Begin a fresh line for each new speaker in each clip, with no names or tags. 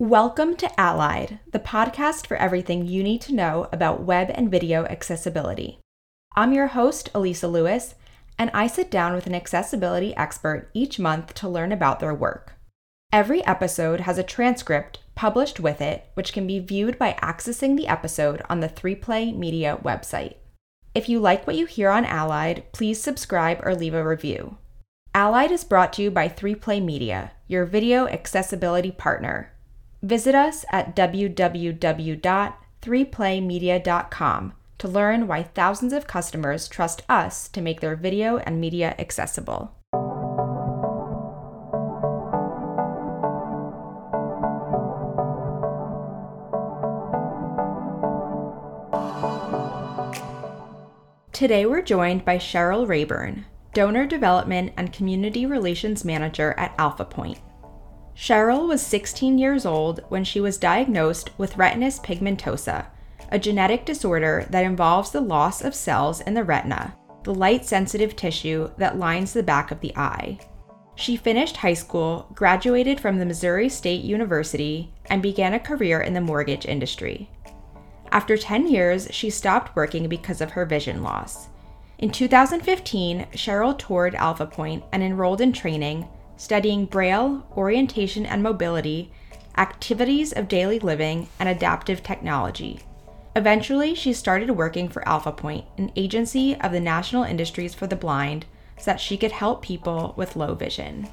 Welcome to Allied, the podcast for everything you need to know about web and video accessibility. I'm your host, Elisa Lewis, and I sit down with an accessibility expert each month to learn about their work. Every episode has a transcript published with it, which can be viewed by accessing the episode on the 3Play Media website. If you like what you hear on Allied, please subscribe or leave a review. Allied is brought to you by 3Play Media, your video accessibility partner Visit us at www.3playmedia.com to learn why thousands of customers trust us to make their video and media accessible. Today we're joined by Cheryl Rayburn, Donor Development and Community Relations Manager at Alphapointe. Cheryl was 16 years old when she was diagnosed with retinitis pigmentosa, a genetic disorder that involves the loss of cells in the retina, the light sensitive tissue that lines the back of the eye. She finished high school, graduated from the Missouri State University, and began a career in the mortgage industry. After 10 years, she stopped working because of her vision loss. In 2015, Cheryl toured Alphapointe and enrolled in training studying Braille, orientation and mobility, activities of daily living, and adaptive technology. Eventually, she started working for Alphapointe, an agency of the National Industries for the Blind, so that she could help people with low vision.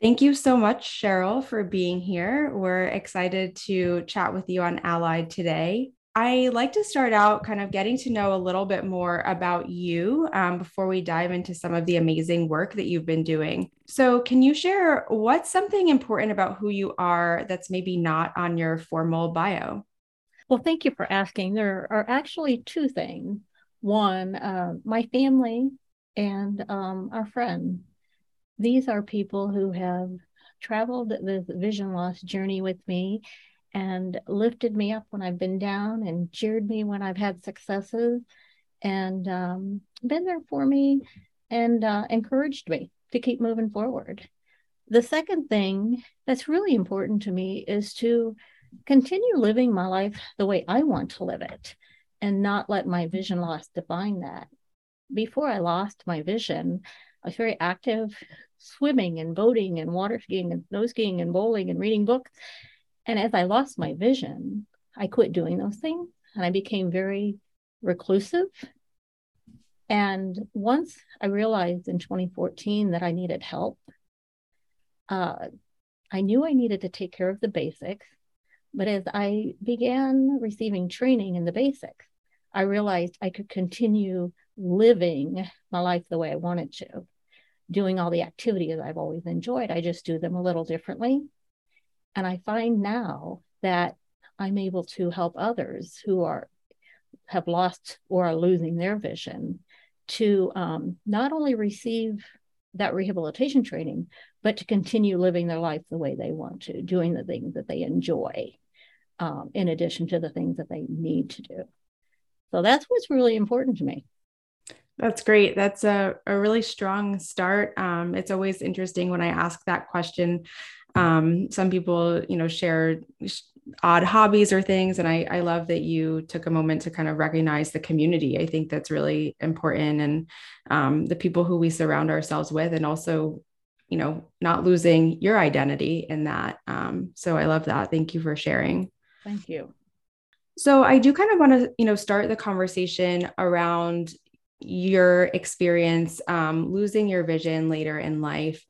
Thank you so much, Cheryl, for being here. We're excited to chat with you on Allied today. I like to start out kind of getting to know a little bit more about you um, before we dive into some of the amazing work that you've been doing. So, can you share what's something important about who you are that's maybe not on your formal bio?
Well, thank you for asking. There are actually two things. One, uh, my family and um, our friend. These are people who have traveled this vision loss journey with me and lifted me up when I've been down and cheered me when I've had successes and um, been there for me and uh, encouraged me to keep moving forward. The second thing that's really important to me is to continue living my life the way I want to live it and not let my vision loss define that. Before I lost my vision, I was very active swimming and boating and water skiing and snow skiing and bowling and reading books. And as I lost my vision, I quit doing those things and I became very reclusive. And once I realized in 2014 that I needed help, uh, I knew I needed to take care of the basics. But as I began receiving training in the basics, I realized I could continue living my life the way I wanted to, doing all the activities I've always enjoyed. I just do them a little differently and I find now that I'm able to help others who are have lost or are losing their vision to um, not only receive that rehabilitation training, but to continue living their life the way they want to, doing the things that they enjoy, um, in addition to the things that they need to do. So that's what's really important to me.
That's great. That's a, a really strong start. Um, it's always interesting when I ask that question um, some people, you know, share odd hobbies or things. And I, I love that you took a moment to kind of recognize the community. I think that's really important and um, the people who we surround ourselves with, and also, you know, not losing your identity in that. Um, so I love that. Thank you for sharing.
Thank you.
So I do kind of want to, you know, start the conversation around your experience um, losing your vision later in life.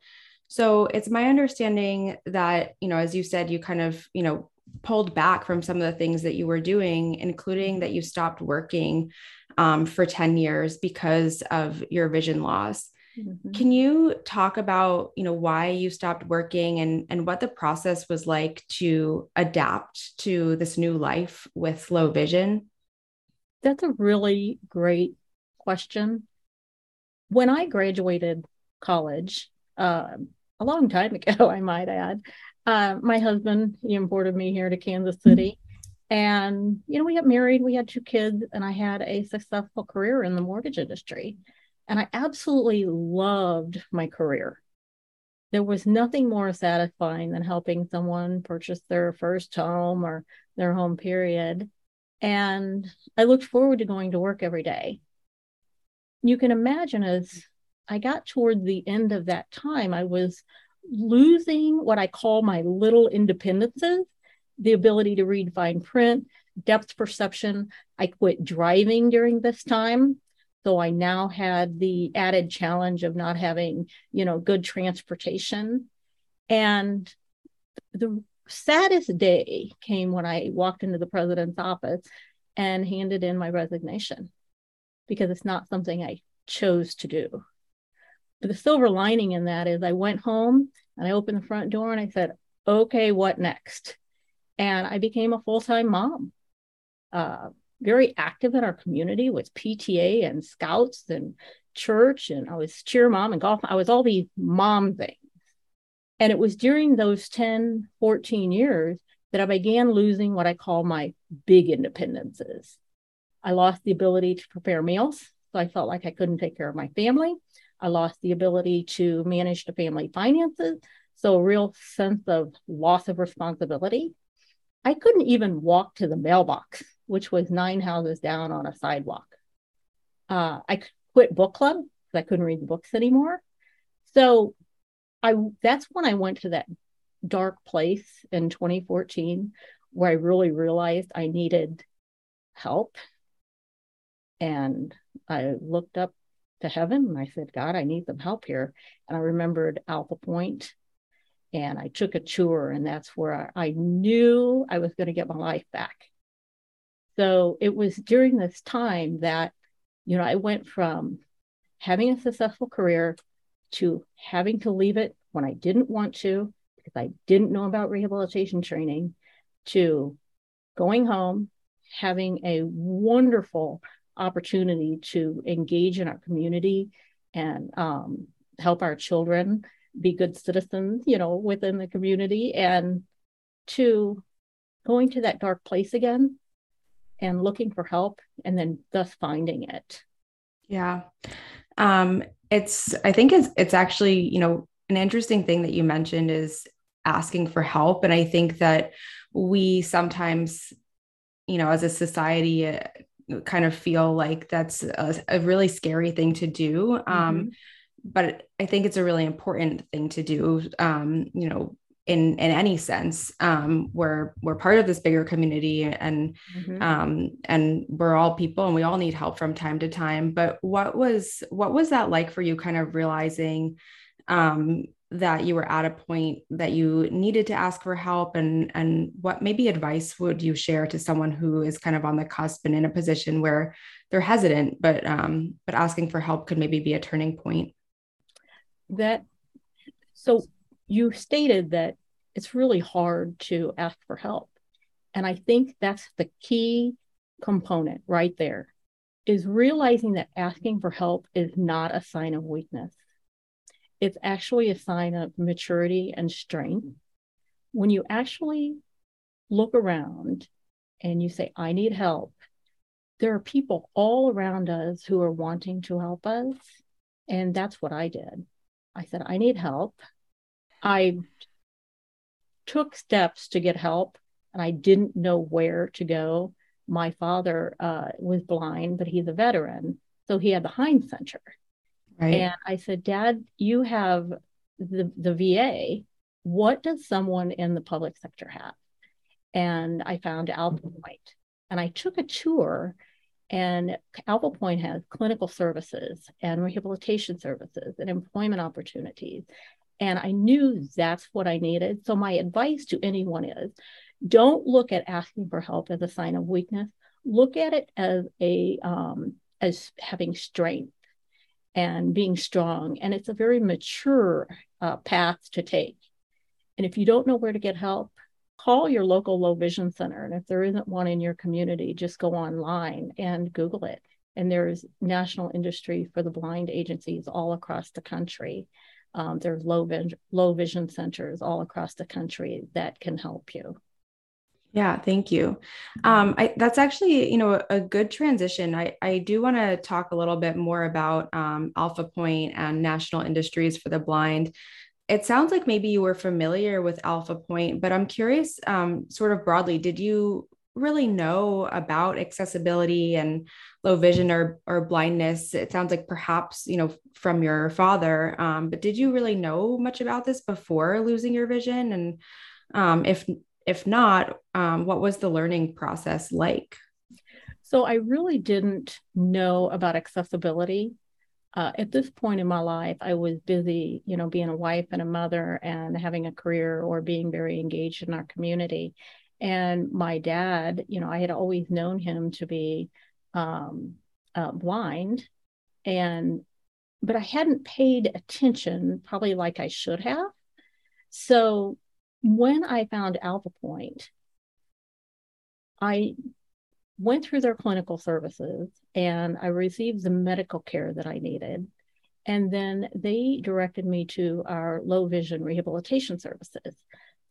So it's my understanding that, you know, as you said, you kind of, you know, pulled back from some of the things that you were doing, including that you stopped working um, for 10 years because of your vision loss. Mm-hmm. Can you talk about, you know, why you stopped working and and what the process was like to adapt to this new life with low vision?
That's a really great question. When I graduated college, um, a long time ago, I might add. Uh, my husband, he imported me here to Kansas City. And, you know, we got married, we had two kids, and I had a successful career in the mortgage industry. And I absolutely loved my career. there was nothing more satisfying than helping someone purchase their first home or their home period. And I looked forward to going to work every day. You can imagine as I got toward the end of that time, I was losing what I call my little independences the ability to read fine print, depth perception. I quit driving during this time. So I now had the added challenge of not having, you know, good transportation. And the saddest day came when I walked into the president's office and handed in my resignation because it's not something I chose to do. The silver lining in that is I went home and I opened the front door and I said, okay, what next? And I became a full time mom. Uh, very active in our community with PTA and scouts and church. And I was cheer mom and golf. I was all these mom things. And it was during those 10, 14 years that I began losing what I call my big independences. I lost the ability to prepare meals. So I felt like I couldn't take care of my family. I lost the ability to manage the family finances. So a real sense of loss of responsibility. I couldn't even walk to the mailbox which was nine houses down on a sidewalk. Uh, I quit book club because I couldn't read the books anymore. So I that's when I went to that dark place in 2014 where I really realized I needed help. And I looked up to heaven and I said, God, I need some help here. And I remembered Alphapointe and I took a tour, and that's where I, I knew I was going to get my life back. So it was during this time that, you know, I went from having a successful career to having to leave it when I didn't want to because I didn't know about rehabilitation training to going home, having a wonderful opportunity to engage in our community and um, help our children be good citizens, you know, within the community, and to going to that dark place again and looking for help and then thus finding it.
Yeah. Um, it's, I think it's, it's actually, you know, an interesting thing that you mentioned is asking for help. And I think that we sometimes, you know, as a society, uh, kind of feel like that's a, a, really scary thing to do. Um, mm-hmm. But I think it's a really important thing to do. Um, you know, in in any sense um, we're we're part of this bigger community and mm-hmm. um, and we're all people and we all need help from time to time but what was what was that like for you kind of realizing um, that you were at a point that you needed to ask for help and and what maybe advice would you share to someone who is kind of on the cusp and in a position where they're hesitant but um but asking for help could maybe be a turning point
that so you stated that it's really hard to ask for help. And I think that's the key component right there is realizing that asking for help is not a sign of weakness. It's actually a sign of maturity and strength. When you actually look around and you say, I need help, there are people all around us who are wanting to help us. And that's what I did. I said, I need help. I took steps to get help, and I didn't know where to go. My father uh, was blind, but he's a veteran, so he had the Hines Center. Right. And I said, Dad, you have the, the VA. What does someone in the public sector have? And I found Alphapointe. And I took a tour, and Alphapointe has clinical services and rehabilitation services and employment opportunities. And I knew that's what I needed. So, my advice to anyone is don't look at asking for help as a sign of weakness. Look at it as a um, as having strength and being strong. And it's a very mature uh, path to take. And if you don't know where to get help, call your local low vision center. And if there isn't one in your community, just go online and Google it. And there's national industry for the blind agencies all across the country. Um, there's low, vision, low vision centers all across the country that can help you.
Yeah, thank you. Um, I, that's actually, you know, a good transition. I, I do want to talk a little bit more about um, Alphapointe and National Industries for the Blind. it sounds like maybe you were familiar with Alphapointe, but I'm curious, um, sort of broadly, did you really know about accessibility and low vision or or blindness? It sounds like perhaps you know from your father, um, but did you really know much about this before losing your vision? And um, if if not, um, what was the learning process like?
So I really didn't know about accessibility. Uh, at this point in my life, I was busy, you know, being a wife and a mother and having a career or being very engaged in our community. And my dad, you know, I had always known him to be um, uh, blind, and but I hadn't paid attention probably like I should have. So when I found Alpha Point, I went through their clinical services and I received the medical care that I needed. And then they directed me to our low vision rehabilitation services.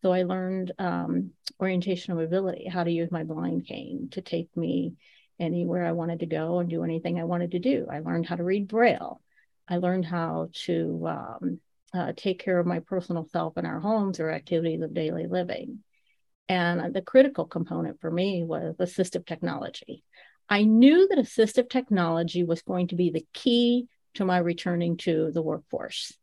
So I learned um, orientation and mobility, how to use my blind cane to take me anywhere I wanted to go and do anything I wanted to do. I learned how to read Braille. I learned how to um, uh, take care of my personal self in our homes or activities of daily living. And the critical component for me was assistive technology. I knew that assistive technology was going to be the key to my returning to the workforce.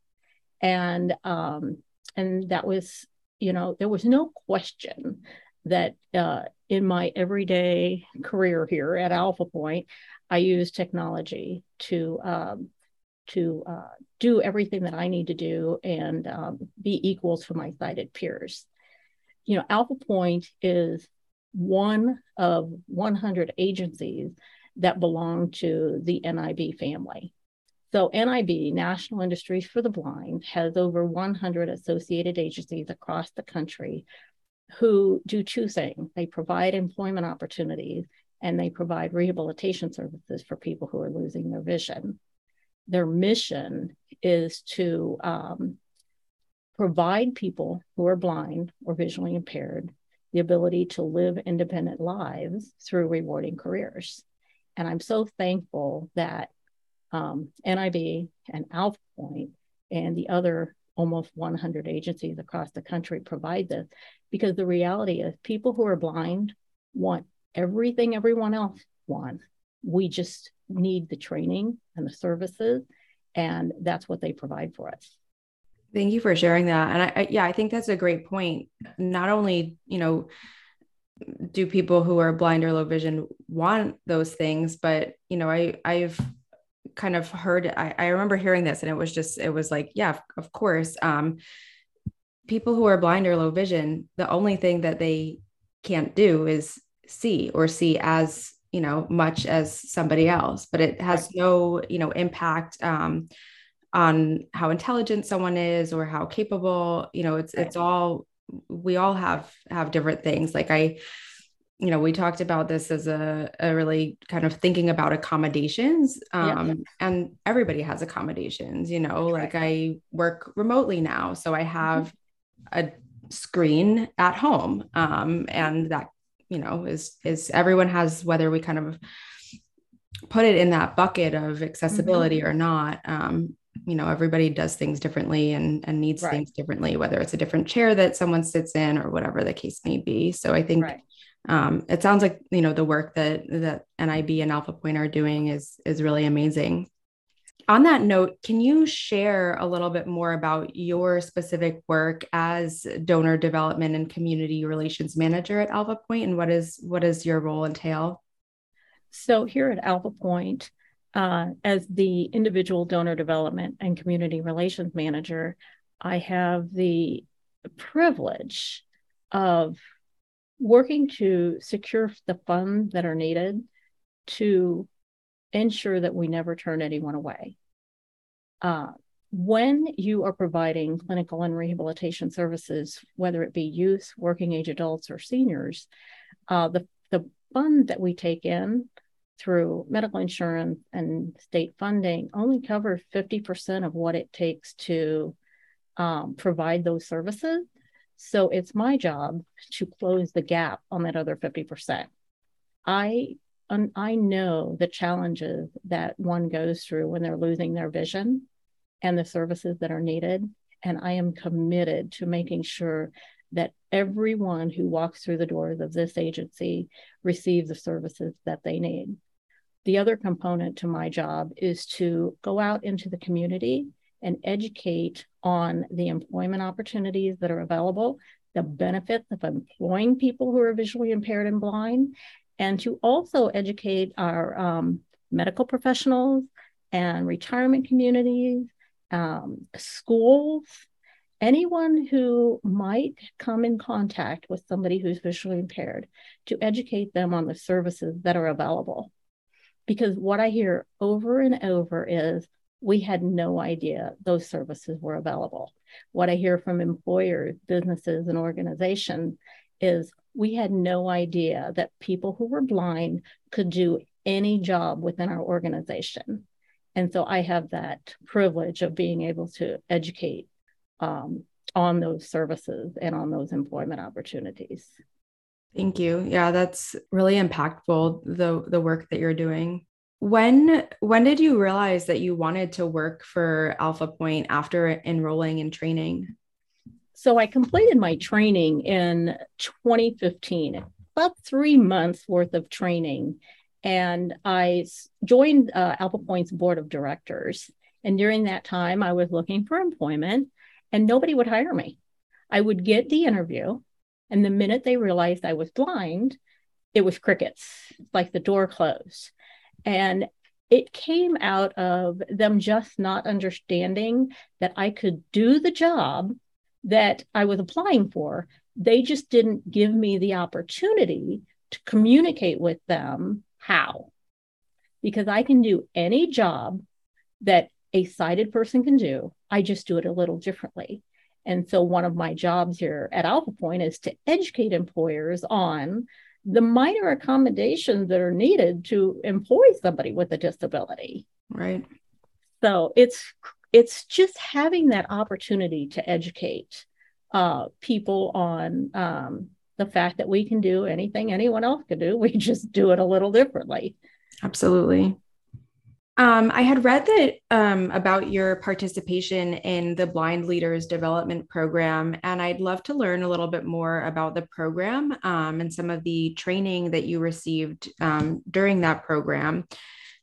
And um, and that was you know, there was no question that uh, in my everyday career here at Alphapointe, I use technology to um, to uh, do everything that I need to do and um, be equal to my sighted peers. You know, Alphapointe is one of 100 agencies that belong to the NIB family. So NIB, National Industries for the Blind, has over 100 associated agencies across the country who do two things. They provide employment opportunities and they provide rehabilitation services for people who are losing their vision. Their mission is to um, provide people who are blind or visually impaired the ability to live independent lives through rewarding careers. And I'm so thankful that um, NIB and Alpha Point and the other almost 100 agencies across the country provide this because the reality is people who are blind want everything everyone else wants. We just need the training and the services, and that's what they provide for us.
Thank you for sharing that. And I, I, yeah, I think that's a great point. Not only, you know, do people who are blind or low vision want those things, but you know, I I've kind of heard I, I remember hearing this and it was just it was like yeah of course um people who are blind or low vision the only thing that they can't do is see or see as you know much as somebody else but it has no you know impact um on how intelligent someone is or how capable you know it's it's all we all have have different things like i you know, we talked about this as a, a really kind of thinking about accommodations. Um, yeah. And everybody has accommodations, you know, like I work remotely now. So I mm-hmm. have mm-hmm. a screen at home. Um, and that, you know, is is everyone has whether we kind of put it in that bucket of accessibility mm-hmm. or not. Um, you know, everybody does things differently and and needs right. things differently, whether it's a different chair that someone sits in or whatever the case may be. So I think right um, it sounds like you know the work that that NIB and Alphapointe are doing is is really amazing. On that note, can you share a little bit more about your specific work as donor development and community relations manager at Alpha Point, and what is what does your role entail?
So here at Alphapointe, uh, as the individual donor development and community relations manager, I have the privilege of working to secure the funds that are needed to ensure that we never turn anyone away. Uh, when you are providing clinical and rehabilitation services, whether it be youth, working age adults, or seniors, uh, the, the fund that we take in through medical insurance and state funding only covers 50% of what it takes to um, provide those services. So it's my job to close the gap on that other 50%. I I know the challenges that one goes through when they're losing their vision and the services that are needed. And I am committed to making sure that everyone who walks through the doors of this agency receives the services that they need. The other component to my job is to go out into the community and educate on the employment opportunities that are available, the benefits of employing people who are visually impaired and blind, and to also educate our um, medical professionals and retirement communities, um, schools, anyone who might come in contact with somebody who's visually impaired to educate them on the services that are available. Because what I hear over and over is we had no idea those services were available. What I hear from employers, businesses, and organizations is we had no idea that people who were blind could do any job within our organization. And so I have that privilege of being able to educate um, on those services and on those employment opportunities.
Thank you. Yeah, that's really impactful the the work that you're doing. When when did you realize that you wanted to work for Alphapointe after enrolling in training?
So I completed my training in 2015, about three months worth of training. And I joined uh, Alphapointe's board of directors. And during that time, I was looking for employment and nobody would hire me. I would get the interview. And the minute they realized I was blind, it was crickets, like the door closed. And it came out of them just not understanding that I could do the job that I was applying for. They just didn't give me the opportunity to communicate with them how. Because I can do any job that a sighted person can do. I just do it a little differently. And so, one of my jobs here at Alphapointe is to educate employers on the minor accommodations that are needed to employ somebody with a disability.
Right.
So it's it's just having that opportunity to educate uh, people on um, the fact that we can do anything anyone else can do. We just do it a little differently.
Absolutely. Um, I had read that um, about your participation in the Blind Leaders Development Program, and I'd love to learn a little bit more about the program um, and some of the training that you received um, during that program.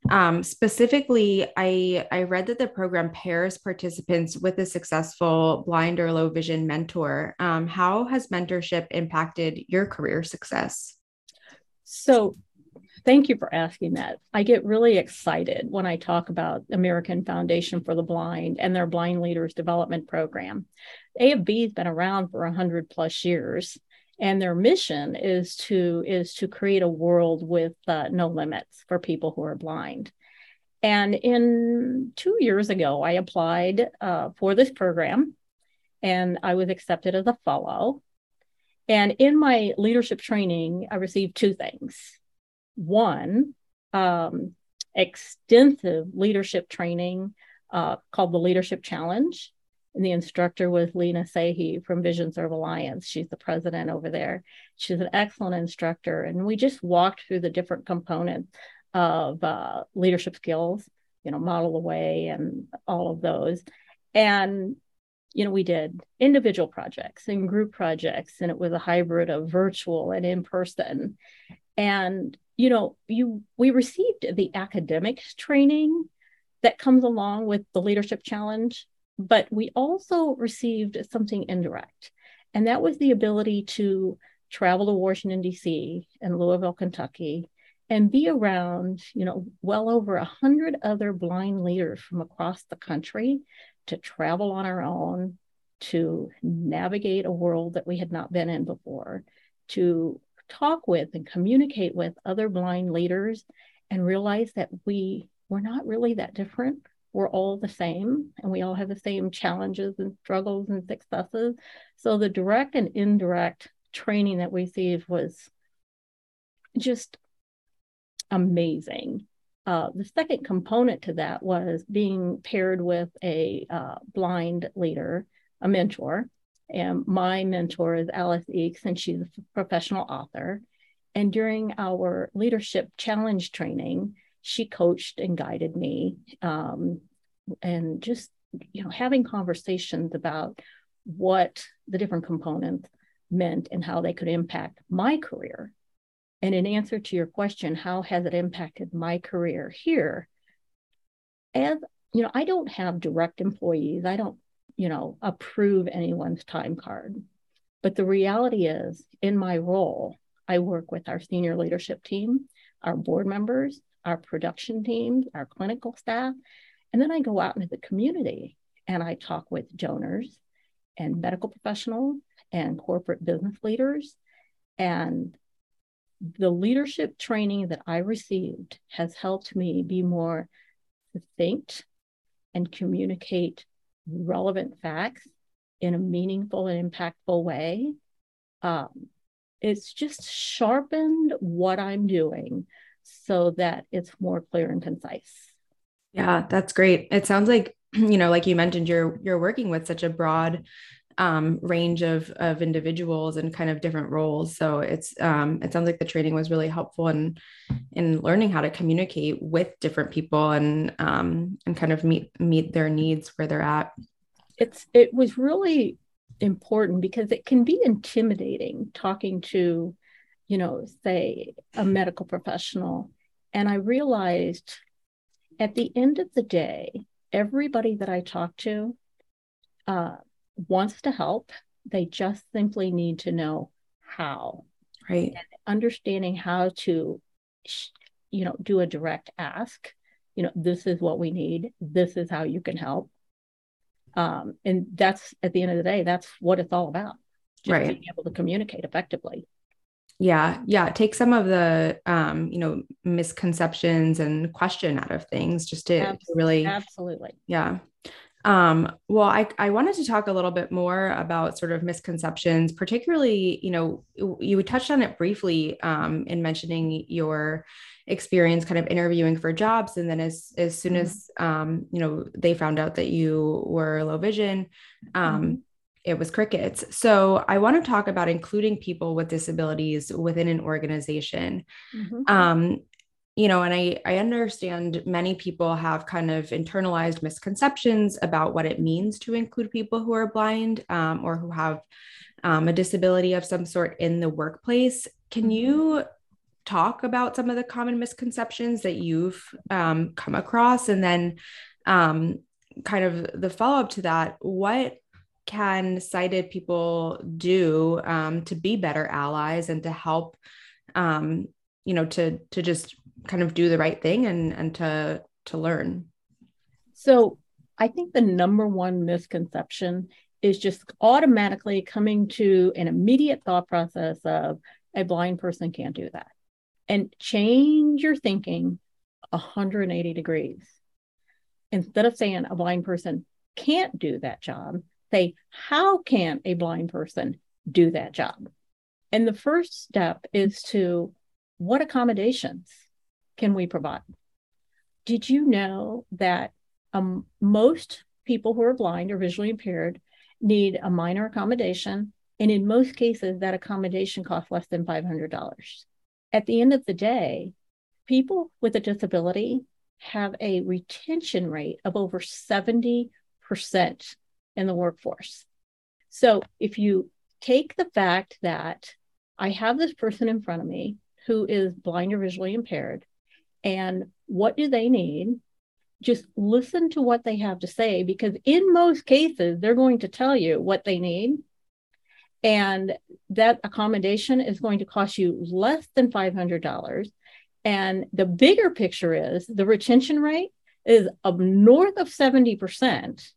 Um, specifically, I, I read that the program pairs participants with a successful blind or low vision mentor. Um, how has mentorship impacted your career success?
So, thank you for asking that. I get really excited when I talk about American Foundation for the Blind and their Blind Leaders Development Program. AFB has been around for 100 plus years and their mission is to is to create a world with uh, no limits for people who are blind. And in two years ago i applied uh, for this program and i was accepted as a fellow. And in my leadership training i received two things. One um, extensive leadership training uh, called the leadership challenge and the instructor was Lena Sahi from VisionServe Alliance. She's the president over there. She's an excellent instructor. And we just walked through the different components of uh, leadership skills, you know, model the way and all of those. And, you know, we did individual projects and group projects, and it was a hybrid of virtual and in person. And, you know, you we received the academic training that comes along with the leadership challenge but we also received something indirect, and that was the ability to travel to Washington, D.C. and Louisville, Kentucky, and be around, you know, well over a hundred other blind leaders from across the country to travel on our own, to navigate a world that we had not been in before, to talk with and communicate with other blind leaders and realize that we were not really that different we're all the same and we all have the same challenges and struggles and successes. So the direct and indirect training that we received was just amazing. Uh, the second component to that was being paired with a uh, blind leader, a mentor. And my mentor is Alice Eakes, and she's a professional author. And during our leadership challenge training, she coached and guided me um, and just you know, having conversations about what the different components meant and how they could impact my career. And in answer to your question, how has it impacted my career here? As you know, I don't have direct employees. I don't, you know, approve anyone's time card. But the reality is, in my role, I work with our senior leadership team, our board members, our production teams, our clinical staff. And then I go out into the community and I talk with donors and medical professionals and corporate business leaders. And the leadership training that I received has helped me be more succinct and communicate relevant facts in a meaningful and impactful way. Um, it's just sharpened what I'm doing so that it's more clear and concise.
Yeah, that's great. It sounds like, you know, like you mentioned, you're you're working with such a broad um, range of of individuals and kind of different roles. So it's um, it sounds like the training was really helpful in in learning how to communicate with different people and um, and kind of meet meet their needs where they're at.
It's it was really important because it can be intimidating talking to, you know, say a medical professional. And I realized at the end of the day, everybody that I talk to uh, wants to help. They just simply need to know how.
Right.
And understanding how to, you know, do a direct ask. You know, this is what we need. This is how you can help. Um, and that's at the end of the day, that's what it's all about. Just right. being able to communicate effectively.
Yeah. Yeah. Take some of the, um, you know, misconceptions and question out of things just to,
absolutely,
to really.
Absolutely.
Yeah. Um, well, I, I wanted to talk a little bit more about sort of misconceptions, particularly, you know, you touched on it briefly um, in mentioning your experience kind of interviewing for jobs. And then as, as soon mm-hmm. as, um, you know, they found out that you were low vision, um, mm-hmm. It was crickets. So I want to talk about including people with disabilities within an organization. Mm-hmm. Um, you know and i i understand many people have kind of internalized misconceptions about what it means to include people who are blind um, or who have um, a disability of some sort in the workplace can mm-hmm. you talk about some of the common misconceptions that you've um, come across and then um, kind of the follow-up to that what can sighted people do um, to be better allies and to help um, you know to to just kind of do the right thing and and to to learn.
So i think the number one misconception is just automatically coming to an immediate thought process of a blind person can't do that. And change your thinking 180 degrees. Instead of saying a blind person can't do that job say how can a blind person do that job and the first step is to what accommodations can we provide? Did you know that um, most people who are blind or visually impaired need a minor accommodation? And in most cases, that accommodation costs less than $500. At the end of the day, people with a disability have a retention rate of over 70% in the workforce. So if you take the fact that I have this person in front of me who is blind or visually impaired, and what do they need? Just listen to what they have to say because, in most cases, they're going to tell you what they need. And that accommodation is going to cost you less than $500. And the bigger picture is the retention rate is up north of 70%.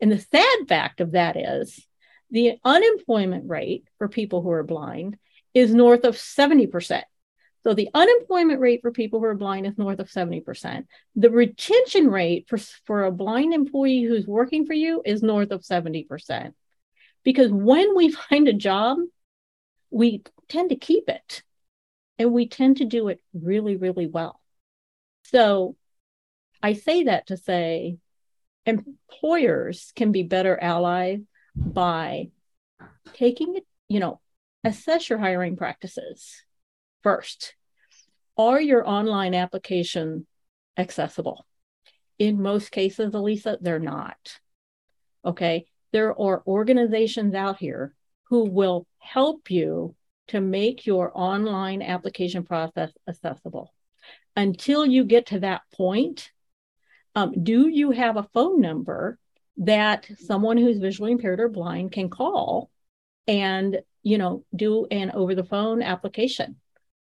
And the sad fact of that is the unemployment rate for people who are blind is north of 70%. So the unemployment rate for people who are blind is north of 70%. The retention rate for, for a blind employee who's working for you is north of 70%. Because when we find a job, we tend to keep it and we tend to do it really, really well. So I say that to say employers can be better allies by taking it, you know, assess your hiring practices first. Are your online application accessible? In most cases, Elisa, they're not. Okay. There are organizations out here who will help you to make your online application process accessible. Until you get to that point, um, do you have a phone number that someone who's visually impaired or blind can call and you know do an over the phone application?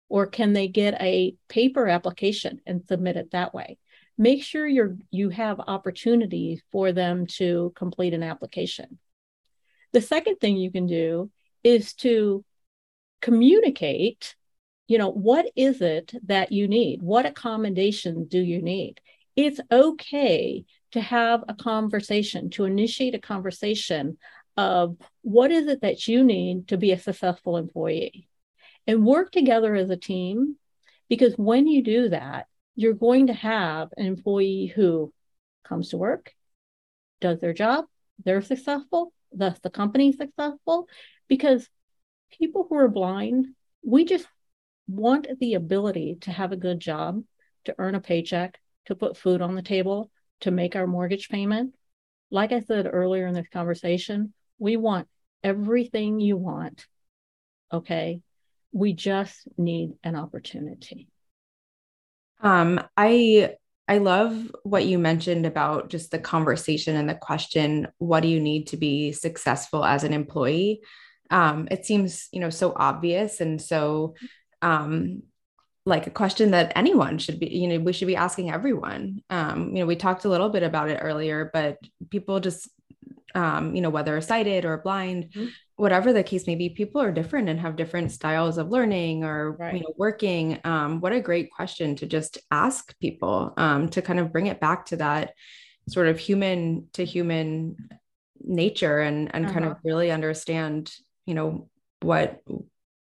Or can they get a paper application and submit it that way? Make sure you're you have opportunities for them to complete an application. The second thing you can do is to communicate you know what is it that you need? What accommodation do you need it's okay to have a conversation to initiate a conversation of what is it that you need to be a successful employee. And work together as a team because when you do that you're going to have an employee who comes to work does their job they're successful thus the company's successful because people who are blind we just want the ability to have a good job to earn a paycheck to put food on the table to make our mortgage payment like i said earlier in this conversation we want everything you want. Okay. We just need an opportunity.
Um, I I love what you mentioned about just the conversation and the question, what do you need to be successful as an employee? Um, it seems, you know, so obvious and so um like a question that anyone should be, you know, we should be asking everyone. Um, you know, we talked a little bit about it earlier, but people just um, you know, whether sighted or blind, mm-hmm. whatever the case may be, people are different and have different styles of learning or right. you know working. Um, what a great question to just ask people um, to kind of bring it back to that sort of human to human nature and and uh-huh. kind of uh-huh. really understand, you know, what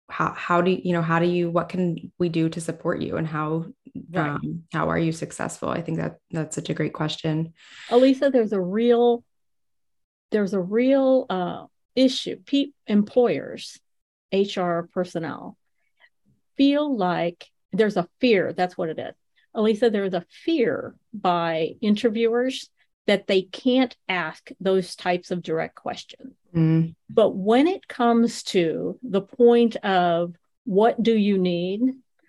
how how do you, you know how do you what can we do to support you and how right. um, how are you successful i think that that's such a great question
elisa there's a real there's a real uh, issue. Pe- employers, HR personnel feel like there's a fear. That's what it is. Elisa, there's a fear by interviewers that they can't ask those types of direct questions. Mm. But when it comes to the point of what do you need?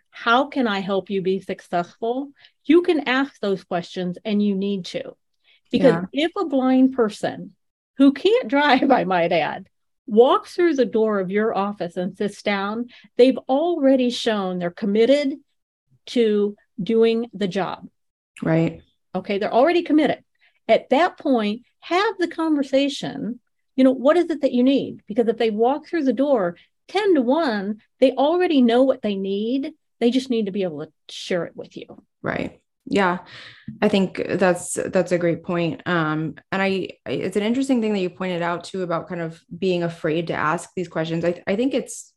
How can I help you be successful? You can ask those questions and you need to. Because yeah. if a blind person who can't drive, I might add, walks through the door of your office and sits down, they've already shown they're committed to doing the job.
Right.
Okay. They're already committed. At that point, have the conversation. You know, what is it that you need? Because if they walk through the door 10 to 1, they already know what they need. They just need to be able to share it with you.
Right yeah i think that's that's a great point um and i it's an interesting thing that you pointed out too about kind of being afraid to ask these questions i, I think it's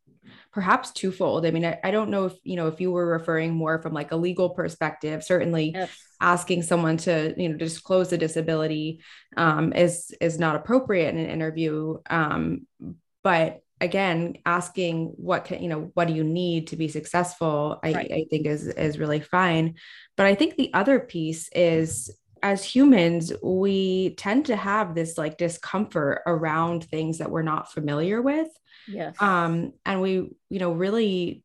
perhaps twofold i mean I, I don't know if you know if you were referring more from like a legal perspective certainly yes. asking someone to you know disclose a disability um is is not appropriate in an interview um but again asking what can you know what do you need to be successful I, right. I think is is really fine but i think the other piece is as humans we tend to have this like discomfort around things that we're not familiar with
yes
um and we you know really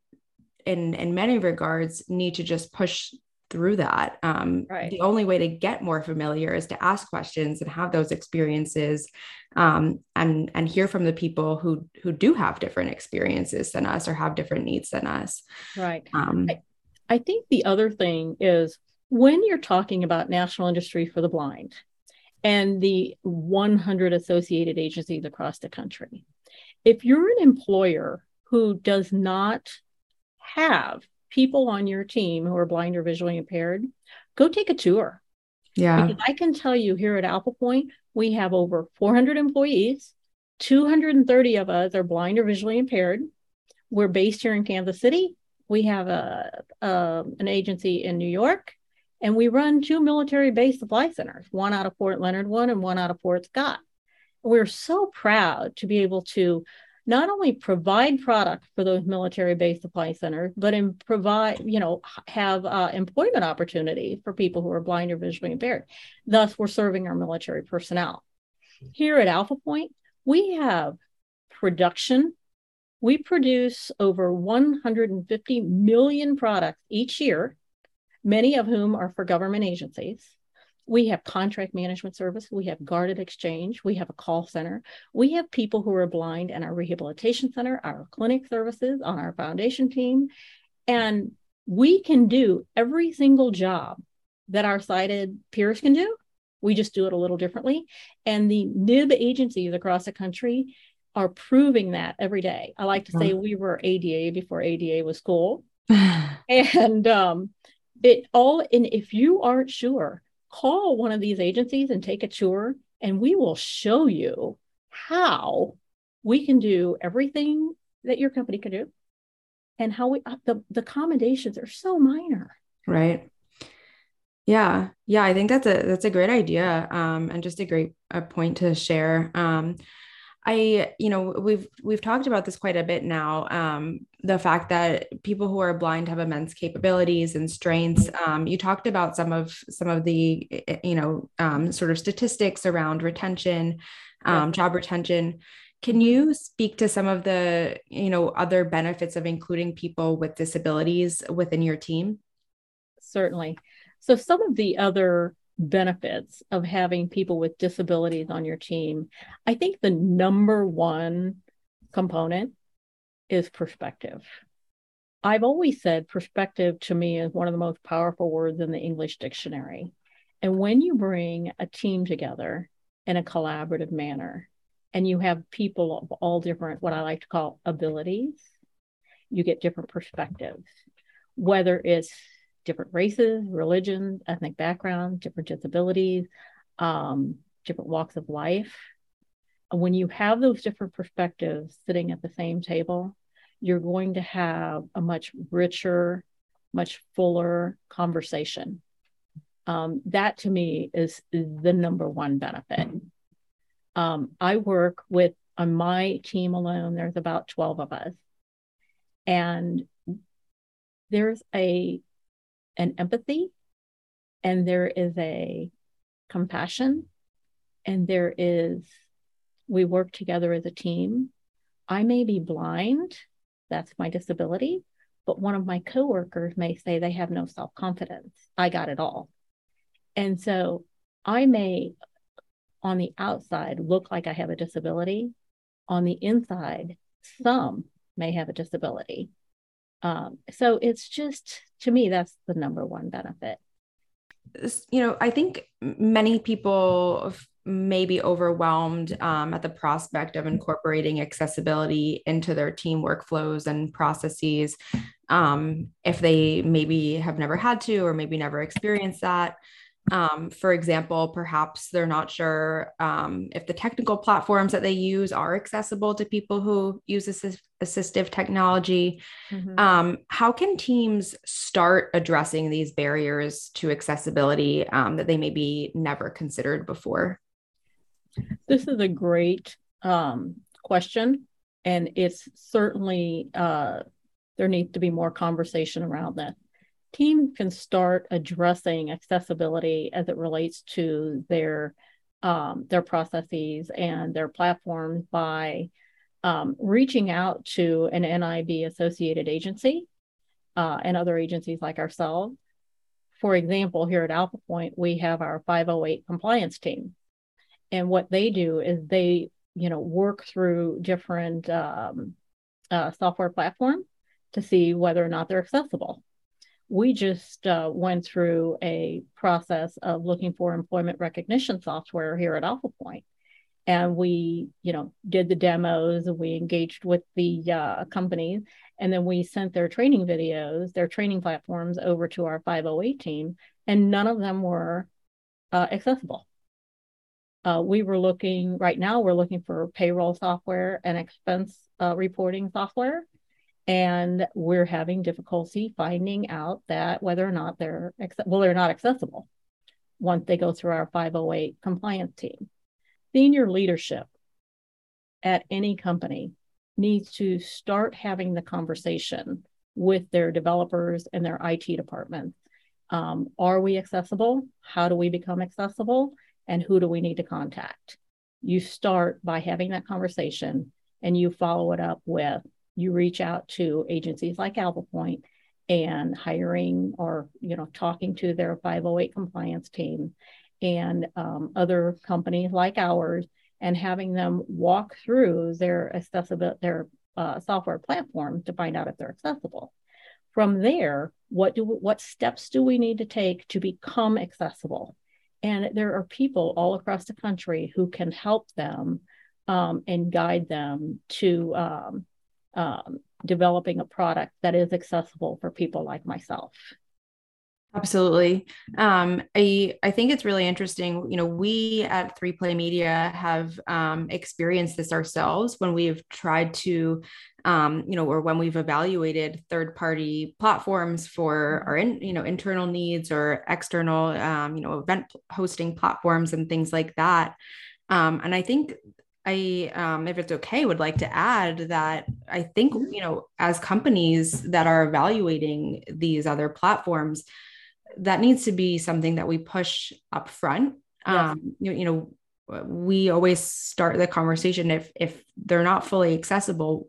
in in many regards need to just push through that. Um, right. The only way to get more familiar is to ask questions and have those experiences, um, and and hear from the people who who do have different experiences than us or have different needs than us.
Right. Um, I, I think the other thing is when you're talking about National Industry for the Blind and the 100 associated agencies across the country, if you're an employer who does not have people on your team who are blind or visually impaired, go take a tour.
Yeah.
Because I can tell you here at Alphapointe, we have over 400 employees. 230 of us are blind or visually impaired. We're based here in Kansas City. We have a, a an agency in New York, and we run two military base supply centers, one out of Fort Leonard Wood and one out of Fort Scott. We're so proud to be able to not only provide product for those military based supply centers, but in provide, you know, have uh, employment opportunity for people who are blind or visually impaired. Thus, we're serving our military personnel. Here at Alpha Point, we have production. We produce over 150 million products each year, many of whom are for government agencies. We have contract management service. We have guarded exchange. We have a call center. We have people who are blind in our rehabilitation center, our clinic services, on our foundation team. And we can do every single job that our sighted peers can do. We just do it a little differently. And the NIB agencies across the country are proving that every day. I like to say we were ADA before ADA was cool. and um, it all, and if you aren't sure, call one of these agencies and take a tour, and we will show you how we can do everything that your company can do and how we, uh, the, the accommodations are so minor.
Right. Yeah, yeah, I think that's a that's a great idea, um, and just a great a point to share. Um, I, you know, we've we've talked about this quite a bit now. Um, the fact that people who are blind have immense capabilities and strengths. Um, you talked about some of some of the, you know, um, sort of statistics around retention, um, yeah. job retention. Can you speak to some of the, you know, other benefits of including people with disabilities within your team?
Certainly. So, some of the other benefits of having people with disabilities on your team, I think the number one component is perspective. I've always said perspective to me is one of the most powerful words in the English dictionary. And when you bring a team together in a collaborative manner and you have people of all different, what I like to call abilities, you get different perspectives, whether it's different races, religions, ethnic backgrounds, different disabilities, um, different walks of life. When you have those different perspectives sitting at the same table, you're going to have a much richer, much fuller conversation. Um, that to me is, is, the number one benefit. Um, I work with, on my team alone, there's about 12 of us. And there's a an empathy and there is a compassion and there is we work together as a team. I may be blind that's my disability but one of my coworkers may say they have no self-confidence. I got it all. And so i may on the outside look like i have a disability. On the inside some may have a disability um, so it's just to me that's the number one benefit.
You know i think many people may be overwhelmed um, at the prospect of incorporating accessibility into their team workflows and processes um, if they maybe have never had to or maybe never experienced that um, for example, perhaps they're not sure um, if the technical platforms that they use are accessible to people who use assist- assistive technology. Mm-hmm. Um, how can teams start addressing these barriers to accessibility um, that they maybe never considered before?
This is a great um, question, and it's certainly uh, there needs to be more conversation around that team can start addressing accessibility as it relates to their um, their processes and their platforms by um, reaching out to an NIB associated agency uh, and other agencies like ourselves. For example, here at Alpha Point, we have our 508 compliance team. And what they do is they, you know, work through different um, uh, software platforms to see whether or not they're accessible we just uh, went through a process of looking for employment recognition software here at Alpha Point. And we, you know, did the demos we engaged with the uh, companies. And then we sent their training videos, their training platforms over to our 508 team, and none of them were uh, accessible. Uh, we were looking, right now, we're looking for payroll software and expense uh, reporting software and we're having difficulty finding out that whether or not they're well they're not accessible once they go through our 508 compliance team senior leadership at any company needs to start having the conversation with their developers and their IT departments. Um, are we accessible? How do we become accessible? And who do we need to contact? you start by having that conversation and you follow it up with you reach out to agencies like Alphapointe and hiring or you know talking to their 508 compliance team and um, other companies like ours and having them walk through their accessibility their uh, software platform to find out if they're accessible. From there what do what steps do we need to take to become accessible? And there are people all across the country who can help them um, and guide them to um, um, developing a product that is accessible for people like myself.
Absolutely. Um, I I think it's really interesting. You know, we at 3Play Media have um, experienced this ourselves when we've tried to, um, you know, or when we've evaluated third party platforms for our in, you know internal needs or external, um, you know, event hosting platforms and things like that. Um, and I think I, um, if it's okay, would like to add that I think, mm-hmm. you know, as companies that are evaluating these other platforms, that needs to be something that we push up front. Yes. Um, you, you know, we always start the conversation if if they're not fully accessible,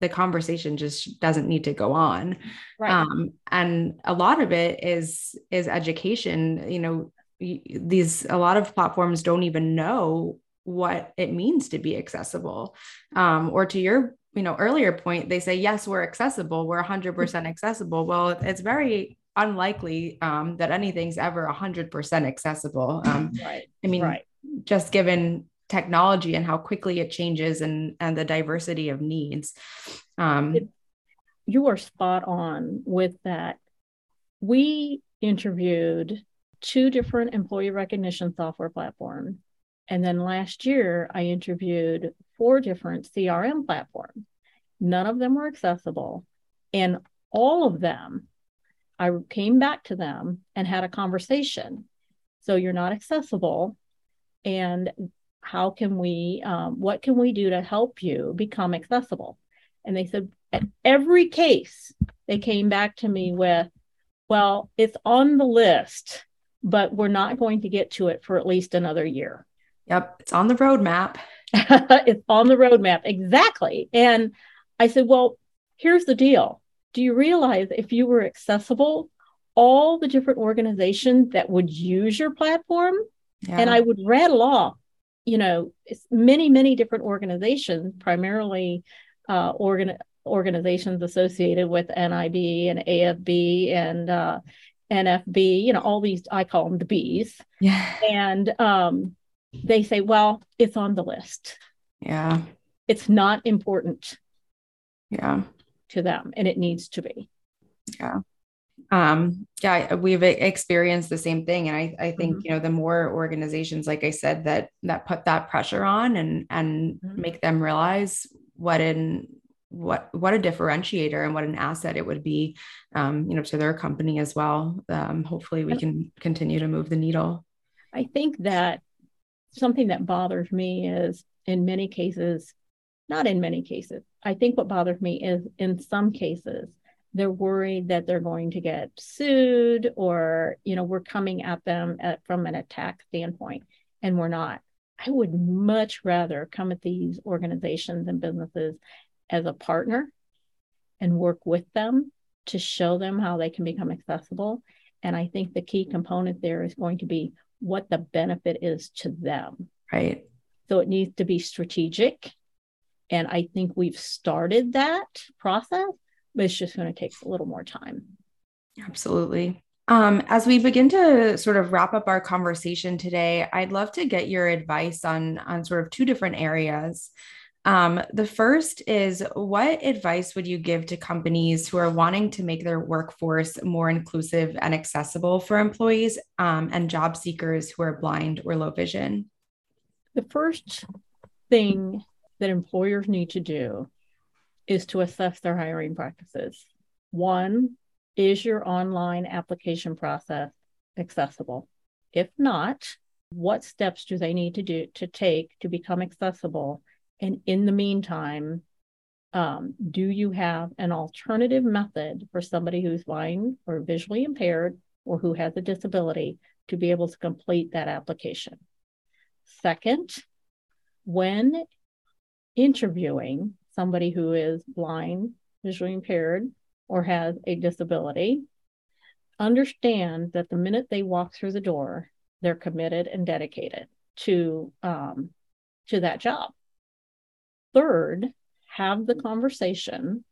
the conversation just doesn't need to go on. Right. Um, and a lot of it is is education. You know, these a lot of platforms don't even know what it means to be accessible. Um, or to your you know earlier point they say yes we're accessible we're 100% accessible. Well it's very unlikely um, that anything's ever 100% accessible. Um, right i mean right. just given technology and how quickly it changes and and the diversity of needs. Um, it,
you are spot on with that. We interviewed two different employee recognition software platforms and then last year, I interviewed four different CRM platforms. None of them were accessible. And all of them, I came back to them and had a conversation. So you're not accessible. And how can we, um, what can we do to help you become accessible? And they said, at every case, they came back to me with, well, it's on the list, but we're not going to get to it for at least another year.
Yep, it's on the roadmap.
it's on the roadmap. Exactly. And I said, well, here's the deal. Do you realize if you were accessible, all the different organizations that would use your platform, yeah. and I would rattle off, you know, many, many different organizations, primarily uh, organ- organizations associated with NIB and AFB and uh, NFB, you know, all these, I call them the Bs.
Yeah.
And um, they say, well, it's on the list.
Yeah.
It's not important.
Yeah.
To them, and it needs to be.
Yeah. Um, yeah, we've experienced the same thing. And I, I think, mm-hmm. you know, the more organizations, like I said, that that put that pressure on and and mm-hmm. make them realize what in what what a differentiator and what an asset it would be um, you know to their company as well um, hopefully we can continue to move the needle
i think that something that bothers me is in many cases, not in many cases, I think what bothers me is in some cases, they're worried that they're going to get sued or, you know, we're coming at them at, from an attack standpoint, and we're not. I would much rather come at these organizations and businesses as a partner and work with them to show them how they can become accessible. And I think the key component there is going to be what the benefit is to them.
Right.
So it needs to be strategic. And I think we've started that process, but it's just going to take a little more time.
Absolutely. Um, as we begin to sort of wrap up our conversation today, I'd love to get your advice on on sort of two different areas. Um, the first is what advice would you give to companies who are wanting to make their workforce more inclusive and accessible for employees um, and job seekers who are blind or low vision?
The first thing that employers need to do is to assess their hiring practices. One, is your online application process accessible? If not, what steps do they need to do to take to become accessible and in the meantime, um, do you have an alternative method for somebody who's blind or visually impaired or who has a disability to be able to complete that application? Second, when interviewing somebody who is blind, visually impaired, or has a disability, understand that the minute they walk through the door, they're committed and dedicated to um, to that job. Third, have the conversation.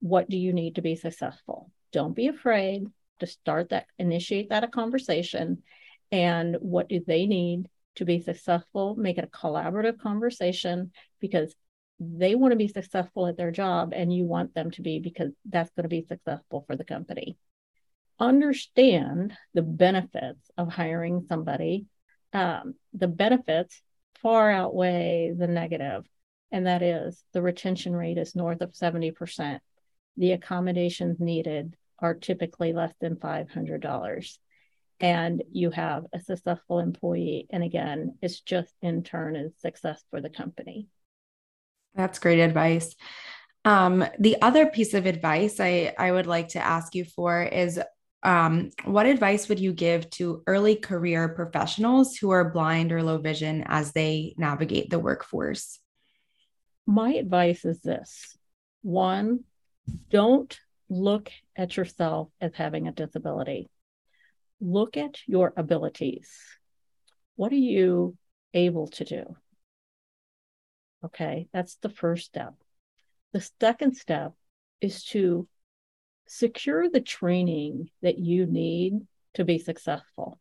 What do you need to be successful? Don't be afraid to start that, initiate that a conversation. And what do they need to be successful? Make it a collaborative conversation because they want to be successful at their job and you want them to be because that's going to be successful for the company. Understand the benefits of hiring somebody. Um, the benefits far outweigh the negative, and that is the retention rate is north of 70%. The accommodations needed are typically less than $500 and you have a successful employee. And again, it's just in turn is success for the company.
That's great advice. Um, the other piece of advice I, I would like to ask you for is um, what advice would you give to early career professionals who are blind or low vision as they navigate the workforce?
My advice is this one, don't look at yourself as having a disability. Look at your abilities. What are you able to do? Okay, that's the first step. The second step is to secure the training that you need to be successful.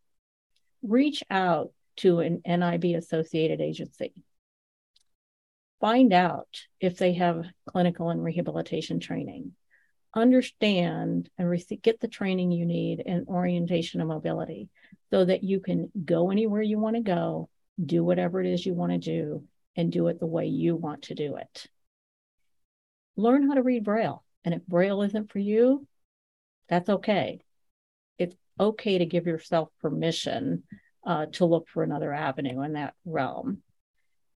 Reach out to an NIB associated agency. Find out if they have clinical and rehabilitation training. Understand and get the training you need in orientation and mobility so that you can go anywhere you want to go, do whatever it is you want to do, and do it the way you want to do it. Learn how to read Braille. And if Braille isn't for you, that's okay. It's okay to give yourself permission uh, to look for another avenue in that realm.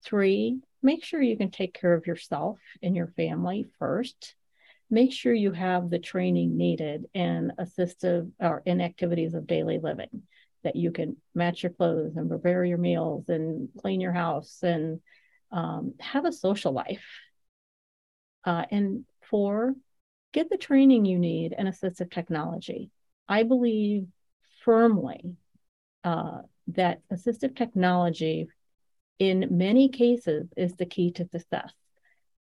Three, make sure you can take care of yourself and your family first. Make sure you have the training needed in assistive or in activities of daily living that you can match your clothes and prepare your meals and clean your house and um, have a social life. Uh, and four, get the training you need in assistive technology. I believe firmly uh, that assistive technology, in many cases, is the key to success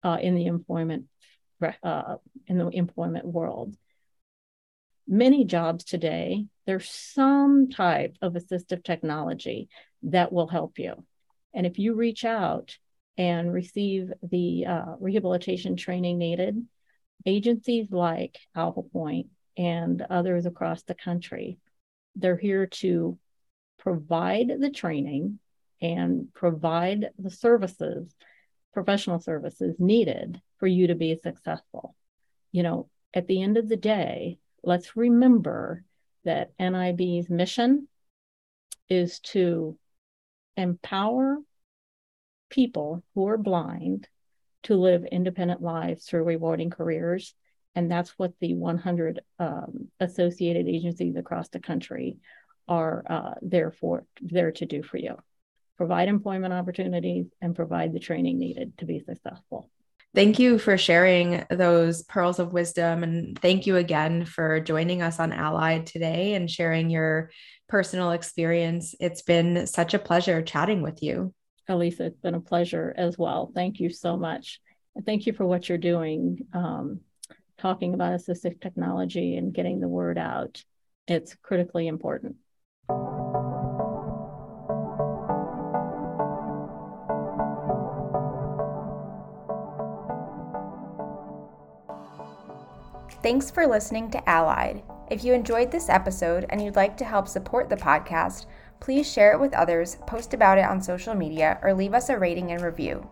uh, in the employment uh, in the employment world. Many jobs today, there's some type of assistive technology that will help you. And if you reach out and receive the uh, rehabilitation training needed, agencies like Alphapointe and others across the country, they're here to provide the training and provide the services, professional services needed for you to be successful. You know, at the end of the day, let's remember that NIB's mission is to empower people who are blind to live independent lives through rewarding careers. And that's what the 100 um, associated agencies across the country are uh, there for, there to do for you. Provide employment opportunities and provide the training needed to be successful.
Thank you for sharing those pearls of wisdom. And thank you again for joining us on Allied today and sharing your personal experience. It's been such a pleasure chatting with you.
Elisa, it's been a pleasure as well. Thank you so much. And thank you for what you're doing, um, talking about assistive technology and getting the word out. It's critically important.
Thanks for listening to Allied. If you enjoyed this episode and you'd like to help support the podcast, please share it with others, post about it on social media, or leave us a rating and review.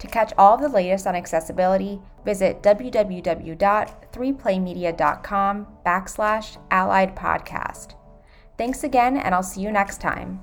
To catch all of the latest on accessibility, visit www.3playmedia.com backslash allied podcast. Thanks again, and I'll see you next time.